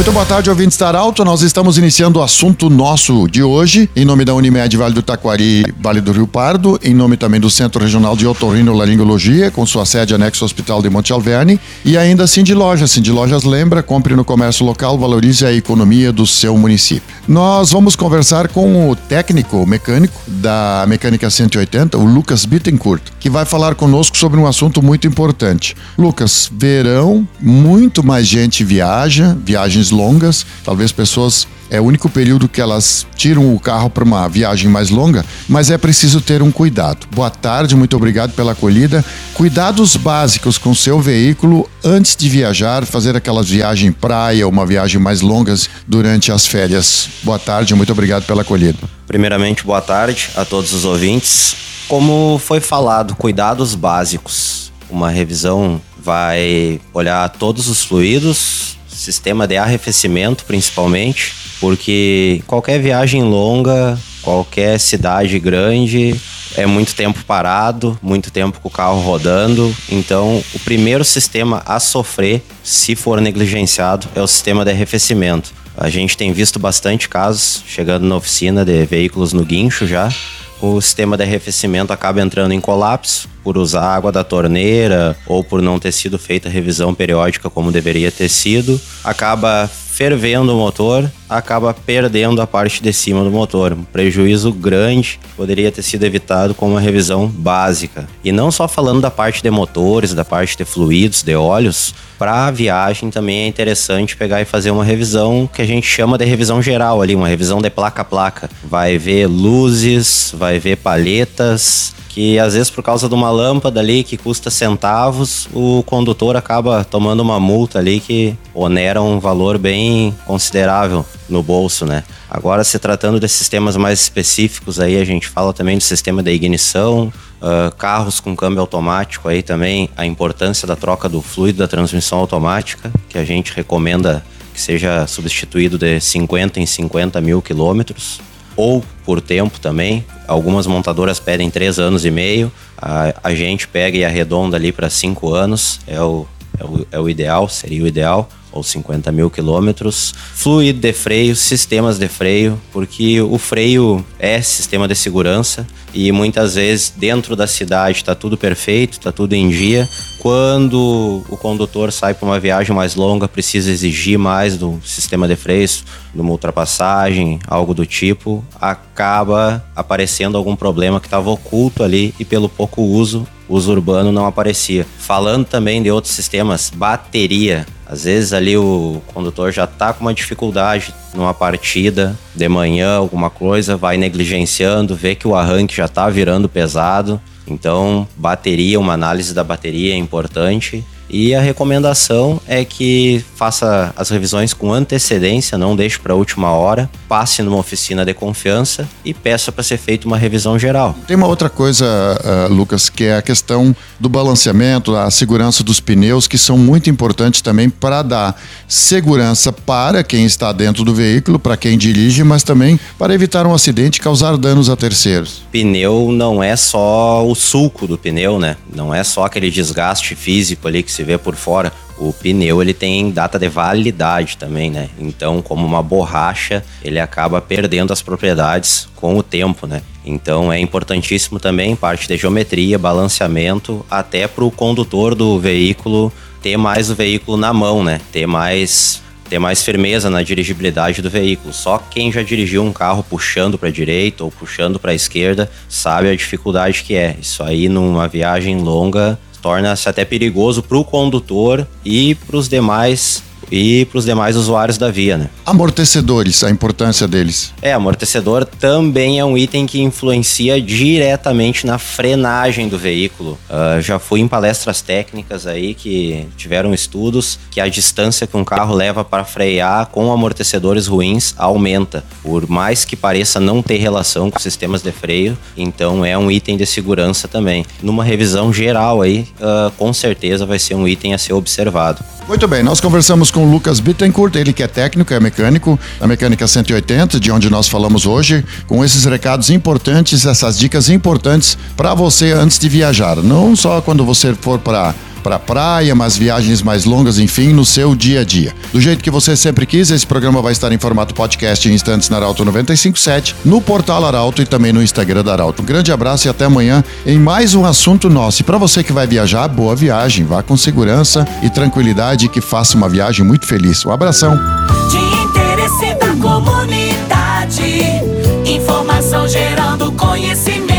Muito boa tarde, ouvintes da Alto. Nós estamos iniciando o assunto nosso de hoje, em nome da Unimed Vale do Taquari, Vale do Rio Pardo, em nome também do Centro Regional de Otorrinolaringologia, com sua sede anexo ao Hospital de Monte Alverne, e ainda Cindy Lojas. Cindy Lojas lembra, compre no comércio local, valorize a economia do seu município. Nós vamos conversar com o técnico, o mecânico da Mecânica 180, o Lucas Bittencourt, que vai falar conosco sobre um assunto muito importante. Lucas, verão, muito mais gente viaja, viagens longas, talvez pessoas é o único período que elas tiram o carro para uma viagem mais longa, mas é preciso ter um cuidado. Boa tarde, muito obrigado pela acolhida. Cuidados básicos com seu veículo antes de viajar, fazer aquelas viagens praia, uma viagem mais longas durante as férias. Boa tarde, muito obrigado pela acolhida. Primeiramente, boa tarde a todos os ouvintes. Como foi falado, cuidados básicos. Uma revisão vai olhar todos os fluidos, sistema de arrefecimento principalmente, porque qualquer viagem longa, qualquer cidade grande, é muito tempo parado, muito tempo com o carro rodando. Então, o primeiro sistema a sofrer, se for negligenciado, é o sistema de arrefecimento. A gente tem visto bastante casos chegando na oficina de veículos no guincho já. O sistema de arrefecimento acaba entrando em colapso por usar água da torneira ou por não ter sido feita revisão periódica como deveria ter sido. Acaba fervendo o motor, acaba perdendo a parte de cima do motor. Um prejuízo grande poderia ter sido evitado com uma revisão básica. E não só falando da parte de motores, da parte de fluidos, de óleos, para a viagem também é interessante pegar e fazer uma revisão que a gente chama de revisão geral ali, uma revisão de placa a placa. Vai ver luzes, vai ver palhetas, que às vezes por causa de uma lâmpada ali que custa centavos, o condutor acaba tomando uma multa ali que onera um valor bem considerável no bolso, né? Agora, se tratando de sistemas mais específicos, aí a gente fala também do sistema de ignição, uh, carros com câmbio automático, aí também a importância da troca do fluido da transmissão automática, que a gente recomenda que seja substituído de 50 em 50 mil quilômetros ou por tempo também. Algumas montadoras pedem três anos e meio, a, a gente pega e arredonda ali para cinco anos, é o, é o, é o ideal, seria o ideal ou 50 mil quilômetros. Fluido de freio, sistemas de freio, porque o freio é sistema de segurança e muitas vezes dentro da cidade está tudo perfeito, está tudo em dia. Quando o condutor sai para uma viagem mais longa, precisa exigir mais do sistema de freios, de uma ultrapassagem, algo do tipo, acaba aparecendo algum problema que estava oculto ali e pelo pouco uso, uso urbano não aparecia. Falando também de outros sistemas, bateria. Às vezes ali o condutor já está com uma dificuldade numa partida de manhã, alguma coisa, vai negligenciando, vê que o arranque já está virando pesado. Então, bateria, uma análise da bateria é importante. E a recomendação é que faça as revisões com antecedência, não deixe para a última hora, passe numa oficina de confiança e peça para ser feita uma revisão geral. Tem uma outra coisa, uh, Lucas, que é a questão do balanceamento, a segurança dos pneus, que são muito importantes também para dar segurança para quem está dentro do veículo, para quem dirige, mas também para evitar um acidente e causar danos a terceiros. Pneu não é só o sulco do pneu, né? Não é só aquele desgaste físico ali que se vê por fora, o pneu ele tem data de validade também, né? Então, como uma borracha, ele acaba perdendo as propriedades com o tempo, né? Então é importantíssimo também parte de geometria, balanceamento, até para o condutor do veículo ter mais o veículo na mão, né? Ter mais ter mais firmeza na dirigibilidade do veículo. Só quem já dirigiu um carro puxando para a direita ou puxando para a esquerda sabe a dificuldade que é. Isso aí numa viagem longa torna-se até perigoso para o condutor e para os demais e para os demais usuários da via, né? Amortecedores, a importância deles. É, amortecedor também é um item que influencia diretamente na frenagem do veículo. Uh, já fui em palestras técnicas aí que tiveram estudos que a distância que um carro leva para frear com amortecedores ruins aumenta, por mais que pareça não ter relação com sistemas de freio, então é um item de segurança também. Numa revisão geral aí, uh, com certeza vai ser um item a ser observado. Muito bem, nós conversamos com o Lucas Bittencourt, ele que é técnico, é mecânico da Mecânica 180, de onde nós falamos hoje, com esses recados importantes, essas dicas importantes para você antes de viajar. Não só quando você for para para praia, mas viagens mais longas, enfim, no seu dia a dia. Do jeito que você sempre quis, esse programa vai estar em formato podcast em instantes na Arauto 957, no portal Arauto e também no Instagram da Arauto. Um grande abraço e até amanhã em mais um assunto nosso. E para você que vai viajar, boa viagem, vá com segurança e tranquilidade e que faça uma viagem muito feliz. Um abração. De interesse da comunidade, informação gerando conhecimento.